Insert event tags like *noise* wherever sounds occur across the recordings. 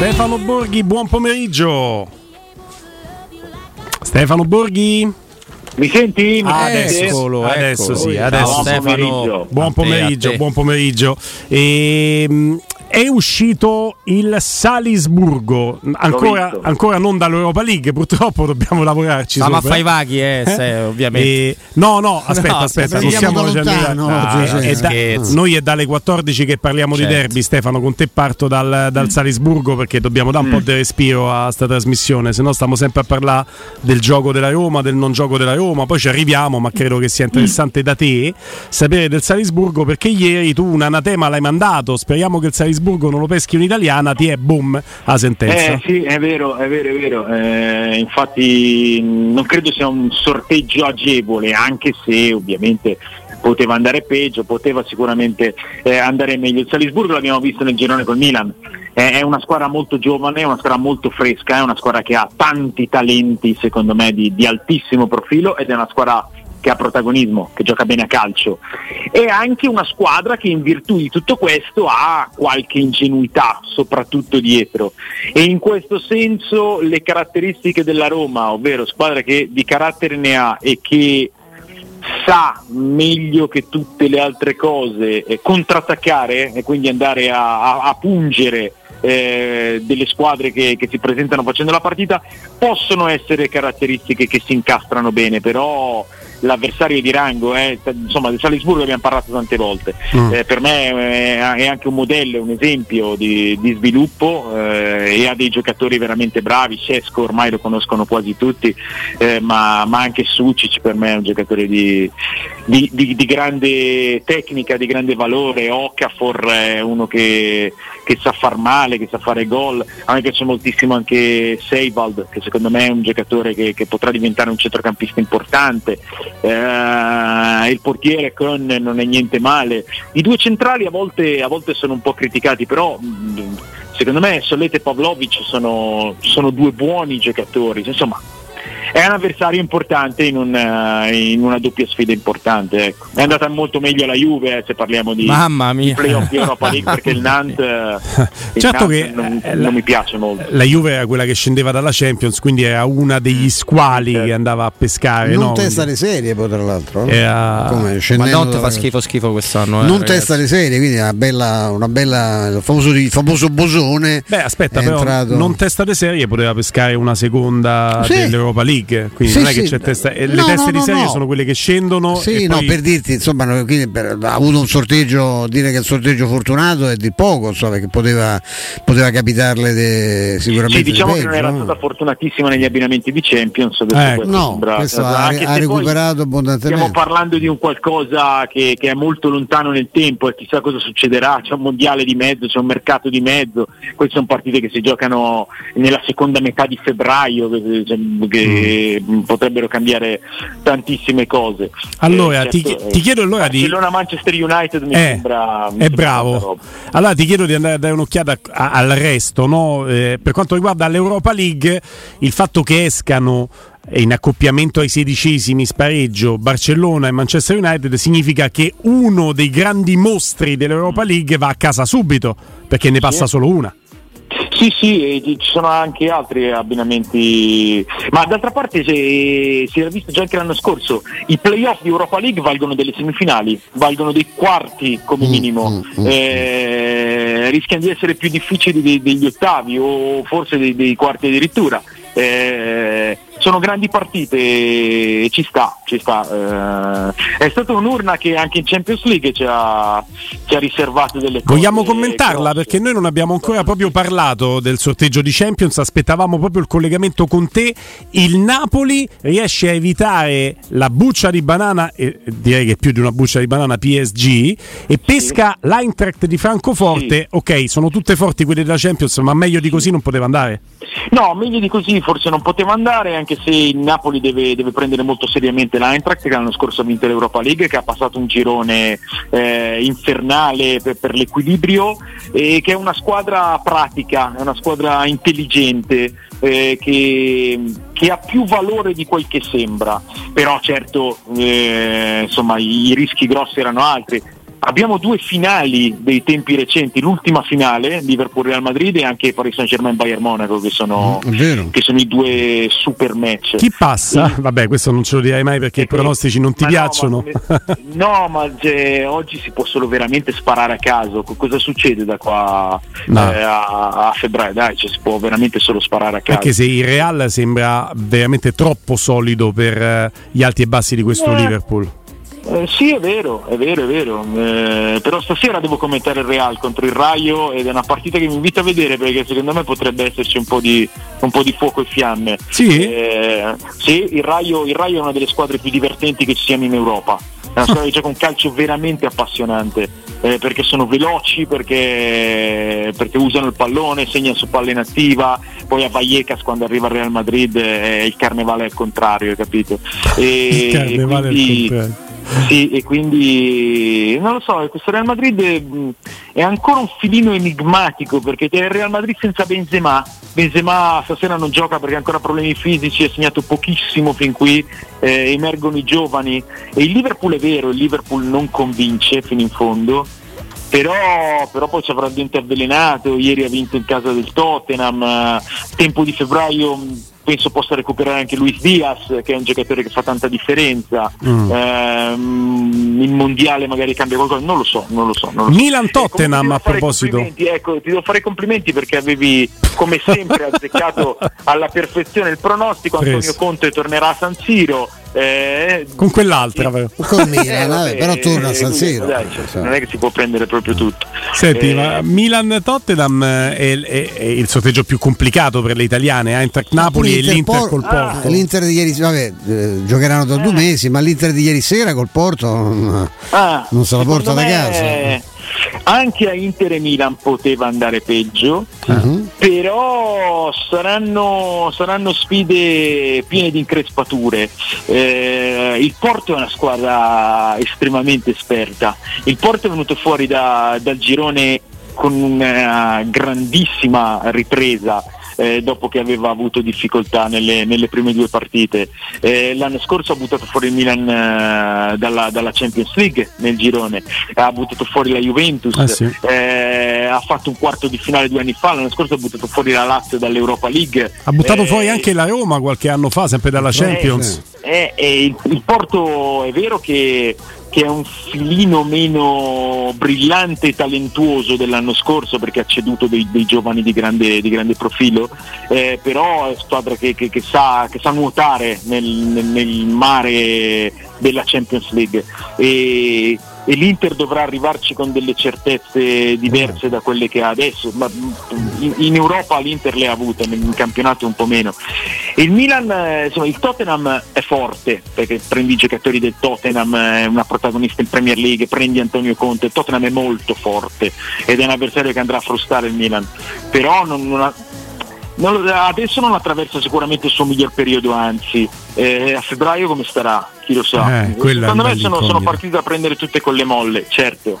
Stefano Borghi, buon pomeriggio. Stefano Borghi? Mi senti? Mi adesso, eccolo, adesso eccolo. sì, adesso. Buon pomeriggio. Buon pomeriggio, buon pomeriggio. Ehm, è uscito il Salisburgo, ancora, ancora non dall'Europa League, purtroppo dobbiamo lavorarci Ah, ma sopra. fai vaghi, eh, se- ovviamente. E- no, no, aspetta, *laughs* No, aspetta, non da facendo lontano Ah, oggi, è sì. da- Scherzo. Noi è dalle 14 che parliamo Certo. di derby, Stefano, con te parto dal, dal Salisburgo perché dobbiamo dare un po' di respiro a sta trasmissione, se no stiamo sempre a parlare del gioco della Roma, del non gioco della Roma, poi ci arriviamo, ma credo che sia interessante da te sapere del Salisburgo perché ieri tu un anatema l'hai mandato, speriamo che il Salisburgo non lo peschi un'italiana, ti è boom la sentenza. Eh sì, è vero, è vero, è vero. Eh, infatti non credo sia un sorteggio agevole, anche se ovviamente poteva andare peggio, poteva sicuramente eh, andare meglio. Il Salisburgo l'abbiamo visto nel girone col Milan. Eh, È una squadra molto giovane, è una squadra molto fresca, è una squadra che ha tanti talenti, secondo me, di, di altissimo profilo ed è una squadra che ha protagonismo, che gioca bene a calcio. È anche una squadra che in virtù di tutto questo ha qualche ingenuità, soprattutto dietro. E in questo senso le caratteristiche della Roma, ovvero squadra che di carattere ne ha e che sa meglio che tutte le altre cose eh, contrattaccare e quindi andare a, a- a pungere eh, delle squadre che, che si presentano facendo la partita possono essere caratteristiche che si incastrano bene però l'avversario di rango eh, insomma del Salisburgo abbiamo parlato tante volte. Mm. Eh, per me eh, è anche un modello, un esempio di, di sviluppo eh, e ha dei giocatori veramente bravi, Cesco ormai lo conoscono quasi tutti, eh, ma, ma anche Sucic per me è un giocatore di, di- di- di grande tecnica, di grande valore, Okafor è uno che, che sa far male, che sa fare gol, a me piace moltissimo anche Seibald che secondo me è un giocatore che, che potrà diventare un centrocampista importante, Eh, il portiere Con non è niente male, i due centrali a volte, a volte sono un po' criticati, però mh, secondo me Sollete e Pavlovic sono, sono due buoni giocatori, insomma è un avversario importante in, un, eh, in una doppia sfida importante. ecco. È andata molto meglio la Juve eh, se parliamo di Mamma mia. playoff di Europa League *laughs* perché il Nantes, eh, il Certo Nantes che, non, eh, non la- mi piace molto. La Juve era quella che scendeva dalla Champions, quindi era una degli squali che andava a pescare. non no? testa le serie poi tra l'altro. no? Era- Come, Ma scendendo non ti da- fa schifo schifo quest'anno. eh, non ragazzi. testa le serie, quindi una bella, una bella il famoso, il famoso bosone. Beh, aspetta, è però entrato- non testa di serie poteva pescare una seconda Sì. dell'Europa League. Quindi Sì, non è che c'è testa. Le No, teste no, di serie no. sono quelle che scendono. Sì, e no, poi- per dirti, insomma, per- ha avuto un sorteggio, dire che il sorteggio fortunato è di poco, insomma, perché poteva, poteva capitarle de- sicuramente. Sì, diciamo di che non peggio, era no? stata fortunatissima negli abbinamenti di Champions. Eh, questo, No, sembra- questo ha, anche ha recuperato abbondantemente. Stiamo parlando di un qualcosa che, che è molto lontano nel tempo e chissà cosa succederà, c'è un mondiale di mezzo, c'è un mercato di mezzo, queste sono partite che si giocano nella seconda metà di febbraio, che, che potrebbero cambiare tantissime cose. Allora, Eh, ti, certo, ti chiedo allora di. Manchester United mi Eh, sembra mi è sembra bravo. Allora ti chiedo di andare a dare un'occhiata a- al resto. no? Eh, per quanto riguarda l'Europa League, il fatto che escano in accoppiamento ai sedicesimi spareggio Barcellona e Manchester United significa che uno dei grandi mostri dell'Europa League va a casa subito perché ne passa solo una. Sì, sì, ci sono anche altri abbinamenti, ma d'altra parte se- si era visto già anche l'anno scorso, i playoff di Europa League valgono delle semifinali, valgono dei quarti come Mm, minimo, mm, mm. Eh, rischiano di essere più difficili degli ottavi o forse dei, dei quarti addirittura. Eh, sono grandi partite e ci sta, ci sta. Eh, è stata un'urna che anche in Champions League ci ha, ci ha riservato delle cose. Vogliamo commentarla grosse. perché noi non abbiamo ancora proprio parlato del sorteggio di Champions, aspettavamo proprio il collegamento con te. Il Napoli riesce a evitare la buccia di banana, e direi che più di una buccia di banana PSG, e pesca l'Eintracht di Francoforte. Ok, sono tutte forti quelle della Champions, ma meglio di così non poteva andare. No, meglio di così forse non poteva andare, anche se il Napoli deve, deve prendere molto seriamente l'Eintracht che l'anno scorso ha vinto l'Europa League, che ha passato un girone eh, infernale per, per l'equilibrio e che è una squadra pratica, è una squadra intelligente. eh, che, che ha più valore di quel che sembra, però certo eh, insomma i, i rischi grossi erano altri. Abbiamo due finali dei tempi recenti, l'ultima finale, Liverpool-Real Madrid e anche Paris Saint-Germain-Bayern Monaco, che sono, Mm, che sono i due super match. Chi passa? Vabbè, questo non ce lo dirai mai perché i pronostici non ti Ma no, piacciono. ma- No, ma cioè, oggi si può solo veramente sparare a caso. Co- Cosa succede da qua No. eh, a, a febbraio? Dai, cioè, si può veramente solo sparare a caso. Anche se il Real sembra veramente troppo solido per eh, gli alti e bassi di questo Eh. Liverpool. Eh, sì, è vero, è vero, è vero. Eh, però stasera devo commentare il Real contro il Raio ed è una partita che mi invito a vedere perché secondo me potrebbe esserci un po' di, un po' di fuoco e fiamme. Sì? Eh, sì, il Raio, il Raio è una delle squadre più divertenti che ci siano in Europa. È una squadra che gioca un calcio veramente appassionante eh, perché sono veloci, perché, perché usano il pallone, segnano su palla inattiva. Poi a Vallecas quando arriva il Real Madrid è il carnevale al contrario, capito? E, *laughs* Il carnevale al quindi- contrario. Sì, e quindi non lo so, questo Real Madrid mh, è ancora un filino enigmatico perché c'è il Real Madrid senza Benzema. Benzema stasera non gioca perché ha ancora problemi fisici, ha segnato pochissimo fin qui, eh, emergono i giovani e il Liverpool è vero, il Liverpool non convince fino in fondo. Però, però poi ci avrà il dente avvelenato, ieri ha vinto in casa del Tottenham, tempo di febbraio mh, penso possa recuperare anche Luis Diaz che è un giocatore che fa tanta differenza, Mm. Ehm, il mondiale magari cambia qualcosa, non lo so, non lo so. Non lo so. Milan-Tottenham, Eh, ti devo a proposito. Ecco, ti devo fare i complimenti perché avevi come sempre azzeccato *laughs* alla perfezione il pronostico, Preso. Antonio Conte tornerà a San Siro. eh, Con quell'altra. sì. però. Con Milan, *laughs* eh, vabbè, però torna a eh, San quindi, Siro. dai, cioè, non è che si può prendere proprio tutto. Senti, Eh, ma Milan-Tottenham è, è- è il sorteggio più complicato per le italiane, Eintracht Napoli e l'Inter Por- col ah, Porto. l'Inter di ieri vabbè, eh, giocheranno da due mesi, ma l'Inter di ieri sera col Porto non, Ah, non se la porta da casa. Anche a Inter e Milan poteva andare peggio, Mhm. però saranno, saranno sfide piene di increspature. Eh, il Porto è una squadra estremamente esperta. Il Porto è venuto fuori da- dal girone con una grandissima ripresa. Eh, dopo che aveva avuto difficoltà nelle, nelle prime due partite. Eh, l'anno scorso ha buttato fuori il Milan eh, dalla, dalla Champions League nel girone, ha buttato fuori la Juventus, Ah, sì. eh, ha fatto un quarto di finale due anni fa, l'anno scorso ha buttato fuori la Lazio dall'Europa League. Ha buttato Eh, fuori anche la Roma qualche anno fa, sempre dalla Champions. eh, eh, il, il Porto è vero che, che è un filino meno brillante e talentuoso dell'anno scorso perché ha ceduto dei, dei giovani di grande, di grande profilo, eh, però è una squadra che, che- che sa, che sa nuotare nel, nel- nel mare della Champions League. E, e l'Inter dovrà arrivarci con delle certezze diverse da quelle che ha adesso, ma in, Europa l'Inter le ha avute, in campionato un po' meno. Il Milan, eh, insomma, il Tottenham è forte perché prendi i giocatori del Tottenham, è una protagonista in Premier League, prendi Antonio Conte, il Tottenham è molto forte ed è un avversario che andrà a frustare il Milan, però non, non ha- adesso non attraversa sicuramente il suo miglior periodo, anzi, eh, a febbraio come starà? Chi lo sa. Eh, Secondo me sono, sono partite da prendere tutte con le molle, certo.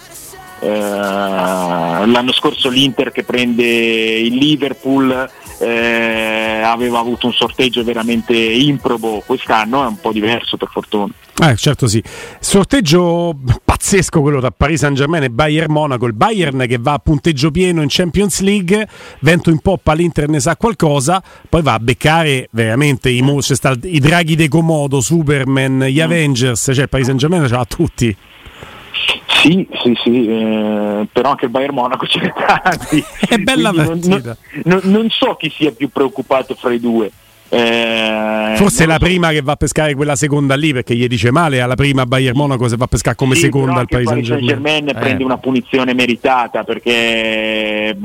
Eh, l'anno scorso l'Inter che prende il Liverpool eh, aveva avuto un sorteggio veramente improbo, quest'anno è un po' diverso per fortuna. Eh, certo sì. Sorteggio pazzesco quello tra Paris Saint Germain e Bayern Monaco. Il Bayern che va a punteggio pieno in Champions League, vento in poppa, l'Inter ne sa qualcosa, poi va a beccare veramente i, mo- i draghi de Comodo, Superman, gli Avengers, cioè il Paris Saint Germain ce l'ha tutti. Sì, sì, sì, eh, però anche il Bayern Monaco *laughs* ce n'è tanti. È bella Quindi non, partita. non- non- non so chi sia più preoccupato fra i due. Eh, Forse è la so. prima che va a pescare quella seconda lì perché gli dice male alla prima Bayern Monaco se va a pescare come Sì, seconda al Paris Saint Germain. Saint-Germain prende Eh. una punizione meritata perché,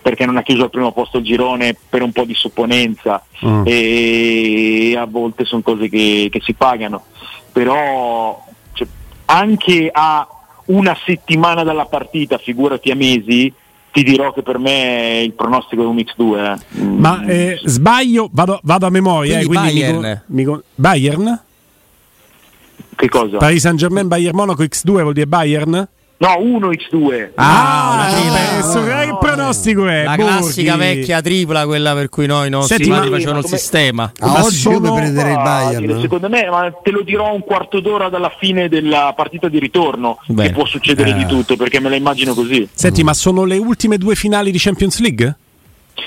perché non ha chiuso al primo posto il girone per un po' di supponenza Mm. e a volte sono cose che, che si pagano. Però cioè, anche a una settimana dalla partita, figurati a mesi, ti dirò che per me il pronostico è un X2. eh. Mm. Ma eh, sbaglio, vado, vado a memoria. eh, Quindi mi Bayern. con- mi con- Bayern? Che cosa? Paris Saint Germain, Bayern Monaco X2 vuol dire Bayern? No, 1x2. Ah, una tripla. beh, so- che pronostico è? La Borghi? classica vecchia tripla, quella per cui noi nostri Senti, ma- facevano il sistema. A Ma oggi sono- io per prendere il Bayern. Dire, no? Secondo me, ma te lo dirò un quarto d'ora dalla fine della partita di ritorno, Beh. che può succedere Eh. di tutto, perché me la immagino così. Senti, ma sono le ultime due finali di Champions League?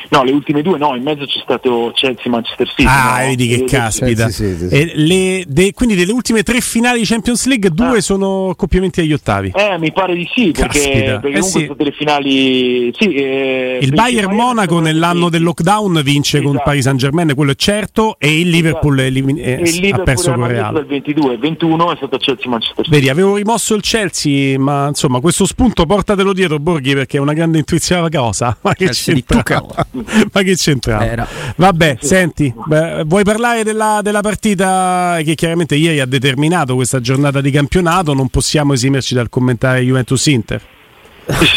No, le ultime due no, in mezzo c'è stato Chelsea-Manchester City. ah, no? vedi che E- caspita. Sì, sì, sì, sì. E le- de- quindi delle ultime tre finali di Champions League, due Ah. sono accoppiamenti agli ottavi. Eh, mi pare di sì, perché, Caspita. perché Eh, comunque sì. sono delle finali... Sì, eh, Il perché Bayern Monaco nell'anno sì. del lockdown vince con il Esatto. Paris Saint Germain, quello è certo, e il Liverpool Esatto. elimin- eh, E il ha Liverpool perso era con il Real. dal 22, 21 è stato Chelsea-Manchester City. Vedi, avevo rimosso il Chelsea, ma insomma, questo spunto portatelo dietro, Borghi, perché è una grande intuizione cosa. *laughs* Ma che Chelsea di c'entra? Tuchel. *laughs* Ma che c'entra? Era. Vabbè, senti, beh, vuoi parlare della, della partita che chiaramente ieri ha determinato questa giornata di campionato? Non possiamo esimerci dal commentare Juventus-Inter.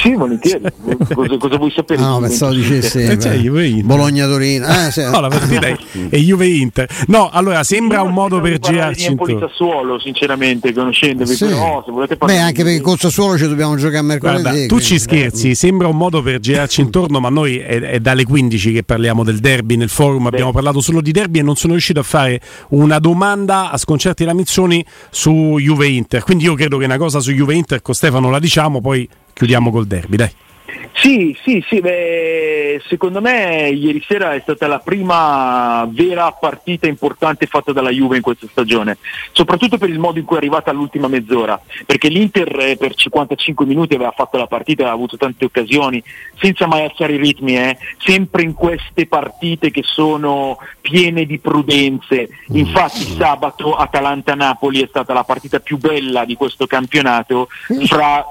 Sì, volentieri. *laughs* cosa, cosa vuoi sapere? Ah, no, pensavo dicesse Eh, Juve Inter. Bologna-Torino. Eh, sì. *laughs* No, la partita è, *laughs* è Juve-Inter. No, allora sembra un modo per girarci in intorno. Sassuolo, sinceramente, conoscendovi, Sì. però se volete Beh, anche perché con Sassuolo ci dobbiamo giocare mercoledì. Guarda, tu ci quindi- scherzi, sembra un modo per girarci intorno, ma noi è, è dalle 15 che parliamo del derby nel forum, abbiamo parlato solo di derby e non sono riuscito a fare una domanda a sconcerti la Mizzoni su Juve Inter. Quindi io credo che una cosa su Juve Inter con Stefano la diciamo, poi chiudiamo col derby, dai. Sì, sì, sì, beh, secondo me ieri sera è stata la prima vera partita importante fatta dalla Juve in questa stagione, soprattutto per il modo in cui è arrivata all'ultima mezz'ora, perché l'Inter eh, per 55 minuti aveva fatto la partita, aveva avuto tante occasioni, senza mai alzare i ritmi, eh, sempre in queste partite che sono piene di prudenze. Infatti sabato Atalanta-Napoli è stata la partita più bella di questo campionato fra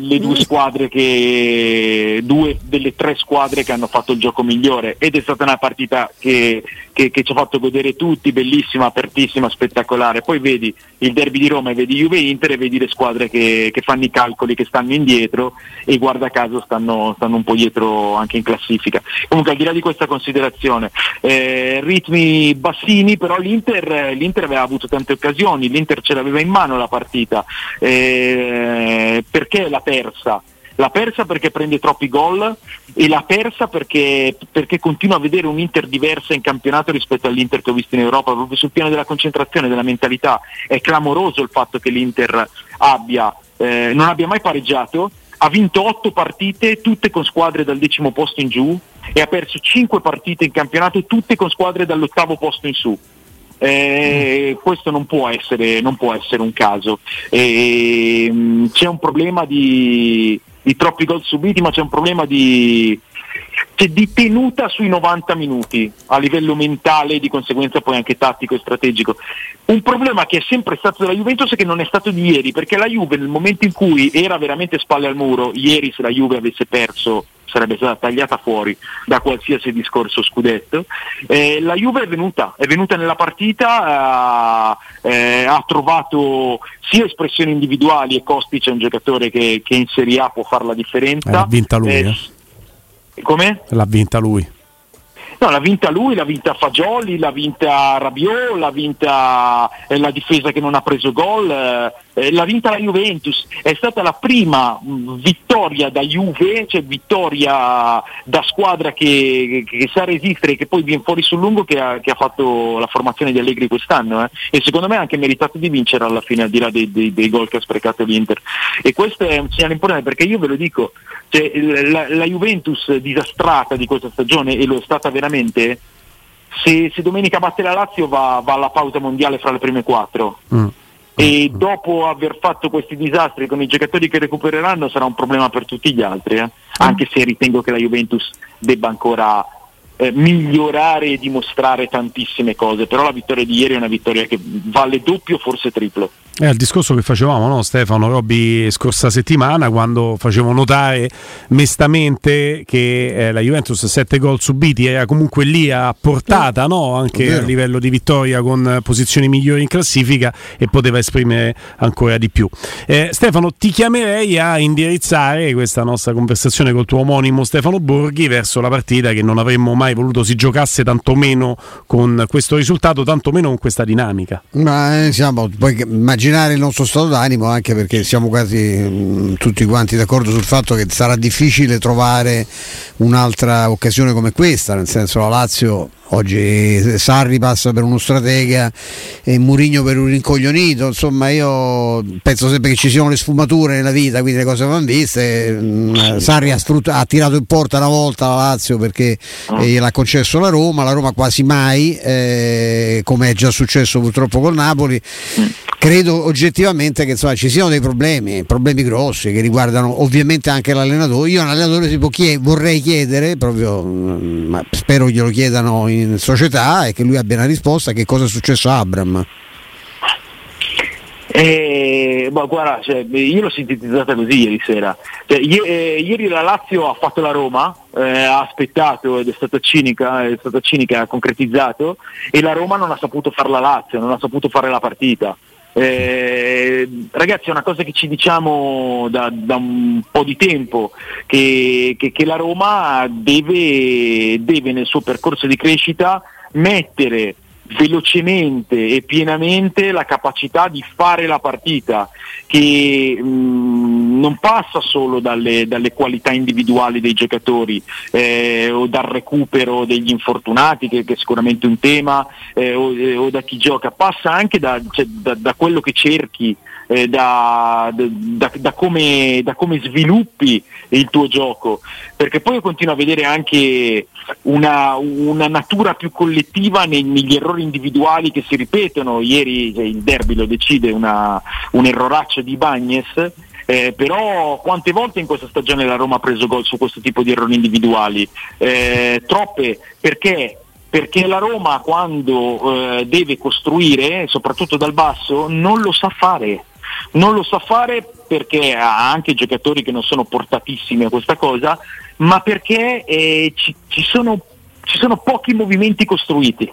le due squadre che due delle tre squadre che hanno fatto il gioco migliore ed è stata una partita che, che- che ci ha fatto godere tutti, bellissima, apertissima, spettacolare. Poi vedi il derby di Roma e vedi Juve Inter e vedi le squadre che, che fanno i calcoli, che stanno indietro e guarda caso stanno, stanno un po' dietro anche in classifica. Comunque al di là di questa considerazione, eh, ritmi bassini, però l'Inter, l'Inter aveva avuto tante occasioni, l'Inter ce l'aveva in mano la partita, eh, perché l'ha persa? L'ha persa perché prende troppi gol e l'ha persa perché, perché continua a vedere un Inter diversa in campionato rispetto all'Inter che ho visto in Europa, proprio sul piano della concentrazione, della mentalità. È clamoroso il fatto che l'Inter abbia, eh, non abbia mai pareggiato, ha vinto otto partite, tutte con squadre dal decimo posto in giù, e ha perso cinque partite in campionato, tutte con squadre dall'ottavo posto in su. Eh, questo non può essere, non può essere un caso. Eh, c'è un problema di, di troppi gol subiti, ma c'è un problema di, c'è di tenuta sui 90 minuti a livello mentale e di conseguenza poi anche tattico e strategico. Un problema che è sempre stato della Juventus e che non è stato di ieri, perché la Juve nel momento in cui era veramente spalle al muro, ieri se la Juve avesse perso sarebbe stata tagliata fuori da qualsiasi discorso scudetto. Eh, la Juve è venuta, è venuta nella partita, eh, eh, ha trovato sia espressioni individuali e Kostic è un giocatore che, che in Serie A può fare la differenza. Eh, l'ha vinta lui, Eh. Come? L'ha vinta lui. No, l'ha vinta lui, l'ha vinta Fagioli, l'ha vinta Rabiot, l'ha vinta la difesa che non ha preso gol, eh, l'ha vinta la Juventus. È stata la prima mh, vittoria da Juve, cioè vittoria da squadra che, che- che sa resistere e che poi viene fuori sul lungo che ha, che ha fatto la formazione di Allegri quest'anno. eh. E secondo me ha anche meritato di vincere alla fine, al di là dei, dei- dei gol che ha sprecato l'Inter. E questo è un segnale importante perché io ve lo dico, cioè, la, la Juventus disastrata di questa stagione, e lo è stata veramente, se, se domenica batte la Lazio va, va alla pausa mondiale fra le prime quattro. Mm. E dopo aver fatto questi disastri con i giocatori che recupereranno sarà un problema per tutti gli altri, eh. anche se ritengo che la Juventus debba ancora eh, migliorare e dimostrare tantissime cose, però la vittoria di ieri è una vittoria che vale doppio, forse triplo. È il discorso che facevamo, no, Stefano, Robby, scorsa settimana, quando facevo notare mestamente che eh, la Juventus, sette gol subiti, era comunque lì a portata, no? anche a livello di vittoria con posizioni migliori in classifica e poteva esprimere ancora di più. Eh, Stefano, ti chiamerei a indirizzare questa nostra conversazione col tuo omonimo Stefano Borghi verso la partita che non avremmo mai voluto si giocasse tantomeno con questo risultato, tantomeno con questa dinamica. Ma eh, siamo, poi immagino immaginare il nostro stato d'animo, anche perché siamo quasi mh, tutti quanti d'accordo sul fatto che sarà difficile trovare un'altra occasione come questa, nel senso la Lazio Oggi Sarri passa per uno stratega e Murigno per un rincoglionito. Insomma, io penso sempre che ci siano le sfumature nella vita, quindi le cose vanno viste. Mm, Sarri ha, strut- ha tirato in porta una volta la Lazio perché eh, gliel'ha concesso la Roma, la Roma quasi mai, eh, come è già successo purtroppo col Napoli. Credo oggettivamente che insomma, ci siano dei problemi, problemi grossi che riguardano ovviamente anche l'allenatore. Io all'allenatore tipo chied- vorrei chiedere, proprio, mm, ma spero glielo chiedano in in società e che lui abbia una risposta che cosa è successo a Abram. Eh, boh, guarda, cioè, io l'ho sintetizzata così ieri sera. Cioè, ieri, eh, ieri, la Lazio ha fatto la Roma, eh, ha aspettato ed è stata cinica, è stata cinica, ha concretizzato e la Roma non ha saputo fare la Lazio, non ha saputo fare la partita. Eh, ragazzi è una cosa che ci diciamo da, da un po' di tempo che, che, che la Roma deve, deve nel suo percorso di crescita mettere velocemente e pienamente la capacità di fare la partita che mh, mm, non passa solo dalle, dalle, qualità individuali dei giocatori eh, o dal recupero degli infortunati che, che è sicuramente un tema eh, o, eh, o, da chi gioca, passa anche da, cioè, da, da quello che cerchi eh, da, da, da, come, da, come, sviluppi il tuo gioco, perché poi io continuo a vedere anche una, una natura più collettiva nei, negli errori individuali che si ripetono, ieri cioè, il derby lo decide una, un erroraccio di Bagnes, eh, però quante volte in questa stagione la Roma ha preso gol su questo tipo di errori individuali? Eh, troppe, perché perché la Roma quando eh, deve costruire, soprattutto dal basso, non lo sa fare. Non lo sa fare perché ha anche giocatori che non sono portatissimi a questa cosa, ma perché eh, ci, ci, sono, ci sono pochi movimenti costruiti.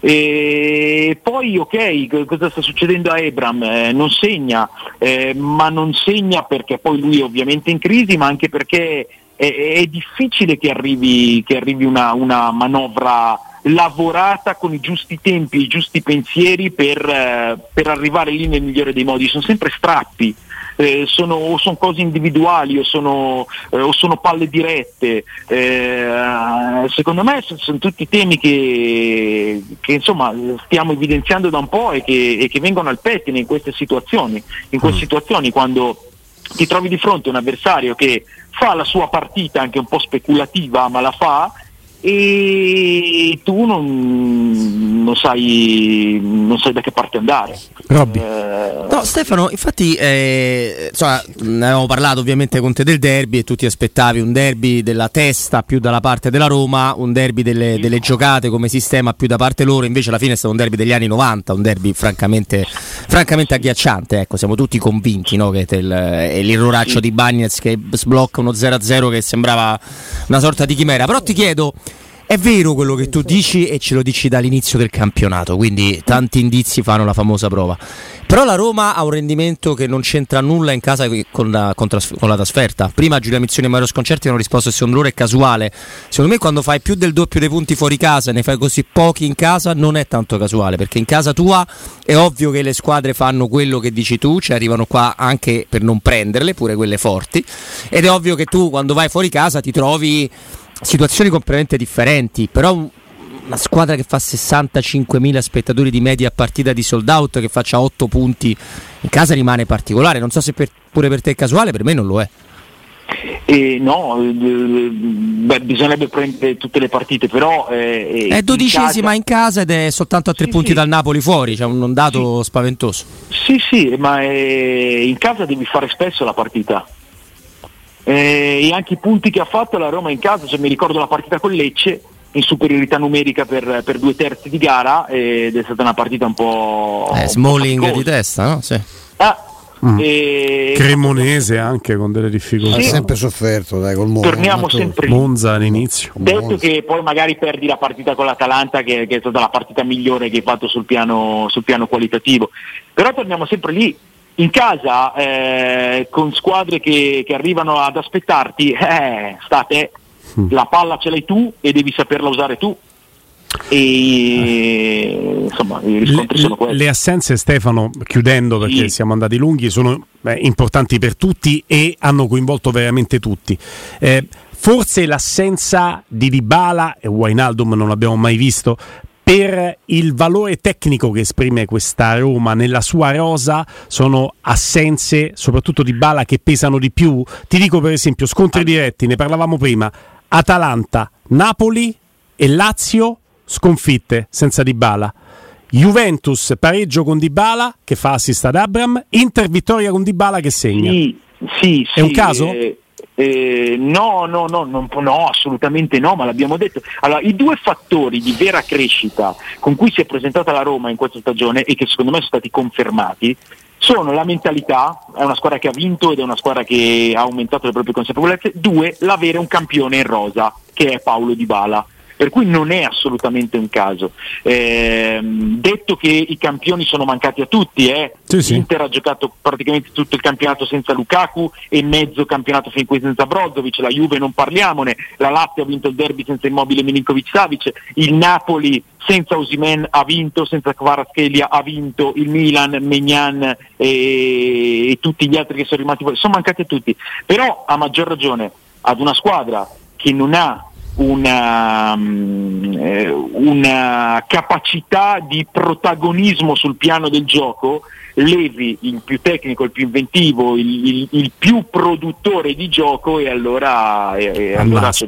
E poi ok, cosa sta succedendo a Ebram? Eh, non segna, eh, ma non segna perché poi lui è ovviamente in crisi, ma anche perché è, è difficile che arrivi, che arrivi una, una manovra lavorata con i giusti tempi, i giusti pensieri per, eh, per arrivare lì nel migliore dei modi, sono sempre strappi. Eh, sono, o sono cose individuali o sono, eh, o sono palle dirette. Eh, secondo me sono, sono tutti temi che, che insomma, stiamo evidenziando da un po' e che, e che vengono al pettine in queste situazioni, in queste mm. situazioni quando ti trovi di fronte a un avversario che fa la sua partita anche un po' speculativa ma la fa e tu non, non, sai, non sai da che parte andare. Eh... No, Stefano, infatti, eh, insomma, ne avevamo parlato ovviamente con te del derby e tu ti aspettavi un derby della testa più dalla parte della Roma, un derby delle, delle giocate come sistema più da parte loro, invece alla fine è stato un derby degli anni 90, un derby francamente, francamente agghiacciante, ecco, siamo tutti convinti no, che tel, è l'erroraccio di Bagnets che sblocca uno 0-0 che sembrava una sorta di chimera, però ti chiedo è vero quello che tu dici e ce lo dici dall'inizio del campionato, quindi tanti indizi fanno la famosa prova. Però la Roma ha un rendimento che non c'entra nulla in casa con la, con la trasferta. Prima Giulia Mizioni e Mario Sconcerti hanno risposto secondo loro è casuale. Secondo me quando fai più del doppio dei punti fuori casa e ne fai così pochi in casa non è tanto casuale, perché in casa tua è ovvio che le squadre fanno quello che dici tu, cioè arrivano qua anche per non prenderle, pure quelle forti, ed è ovvio che tu quando vai fuori casa ti trovi situazioni completamente differenti, però una squadra che fa 65.000 spettatori di media a partita di sold out che faccia 8 punti in casa rimane particolare, non so se per, pure per te è casuale, per me non lo è. Eh, no, eh, beh, bisognerebbe prendere tutte le partite, però... Eh, è dodicesima in casa... in casa, ed è soltanto a tre sì, punti sì. dal Napoli fuori, cioè un dato sì. spaventoso. Sì, sì, ma eh, in casa devi fare spesso la partita eh, e anche i punti che ha fatto la Roma in casa, cioè, mi ricordo la partita con Lecce in superiorità numerica per, per due terzi di gara ed è stata una partita un po'... Eh, Smalling di testa, no? Sì. Ah, Mm. E... Cremonese anche con delle difficoltà. Sì. Ha sempre sofferto, dai, col Monza. Torniamo sempre Monza all'inizio. Detto Monza. che poi magari perdi la partita con l'Atalanta, che, che, è stata la partita migliore che hai fatto sul piano, sul piano qualitativo. Però torniamo sempre lì in casa eh, con squadre che, che, arrivano ad aspettarti, eh, state, mm. la palla ce l'hai tu e devi saperla usare tu. e insomma i riscontri le, sono quelli. Le assenze Stefano, chiudendo perché Sì. siamo andati lunghi, sono beh, importanti per tutti e hanno coinvolto veramente tutti. Eh, forse l'assenza di Dybala e Wijnaldum non l'abbiamo mai visto per il valore tecnico che esprime questa Roma nella sua rosa sono assenze soprattutto di Bala che pesano di più? Ti dico per esempio scontri diretti ne parlavamo prima. Atalanta, Napoli e Lazio sconfitte senza Dybala Juventus pareggio con Dybala che fa assist ad Abram. Inter vittoria con Dybala che segna? Sì, sì, È un sì, caso? eh, eh, no, no, no, non- no, assolutamente no, ma l'abbiamo detto. Allora, i due fattori di vera crescita con cui si è presentata la Roma in questa stagione e che secondo me sono stati confermati sono la mentalità, è una squadra che ha vinto ed è una squadra che ha aumentato le proprie consapevolezze, due, l'avere un campione in rosa, che è Paolo Di Bala. Per cui non è assolutamente un caso. Ehm, detto che i campioni sono mancati a tutti, eh. Sì, sì. Inter ha giocato praticamente tutto il campionato senza Lukaku e mezzo campionato fin qui senza Brozovic, la Juve non parliamone, la Lazio ha vinto il derby senza Immobile Milinkovic Savic, il Napoli senza Osimen ha vinto, senza Kvaratskhelia ha vinto, il Milan, Megnan e, e tutti gli altri che sono rimasti fuori, sono mancati a tutti, però a maggior ragione ad una squadra che non ha una, mm, eh, una capacità di protagonismo sul piano del gioco, levi il più tecnico, il più inventivo, il, il- il più produttore di gioco e allora, e- allora si,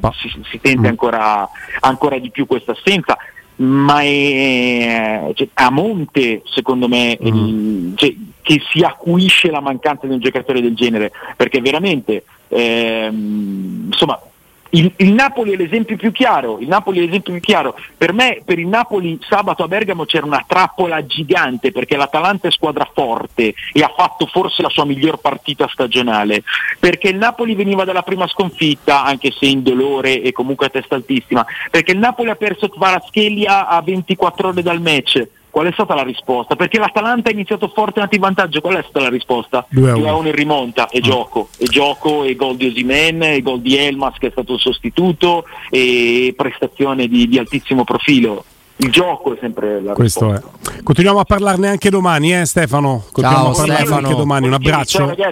si- tende ancora, ancora di più questa assenza. Ma è, cioè, a monte, secondo me, il- cioè, che si acuisce la mancanza di un giocatore del genere, perché veramente, ehm, insomma, il, il Napoli è l'esempio più chiaro, il Napoli è l'esempio più chiaro. Per me, per il Napoli sabato a Bergamo c'era una trappola gigante perché l'Atalanta è squadra forte e ha fatto forse la sua miglior partita stagionale. Perché il Napoli veniva dalla prima sconfitta, anche se in dolore e comunque a testa altissima. Perché il Napoli ha perso Kvaratskhelia a 24 ore dal match. Qual è stata la risposta? Perché l'Atalanta ha iniziato forte in vantaggio, qual è stata la risposta? 2 a 1. 2 a 1 in rimonta, e gioco, e gioco, e gol di Osimen, e gol di Elmas che è stato il sostituto, e prestazione di, di altissimo profilo. Il gioco è sempre la questo risposta. è continuiamo a parlarne anche domani eh Stefano continuiamo Ciao, a parlarne Stefano. anche domani un abbraccio.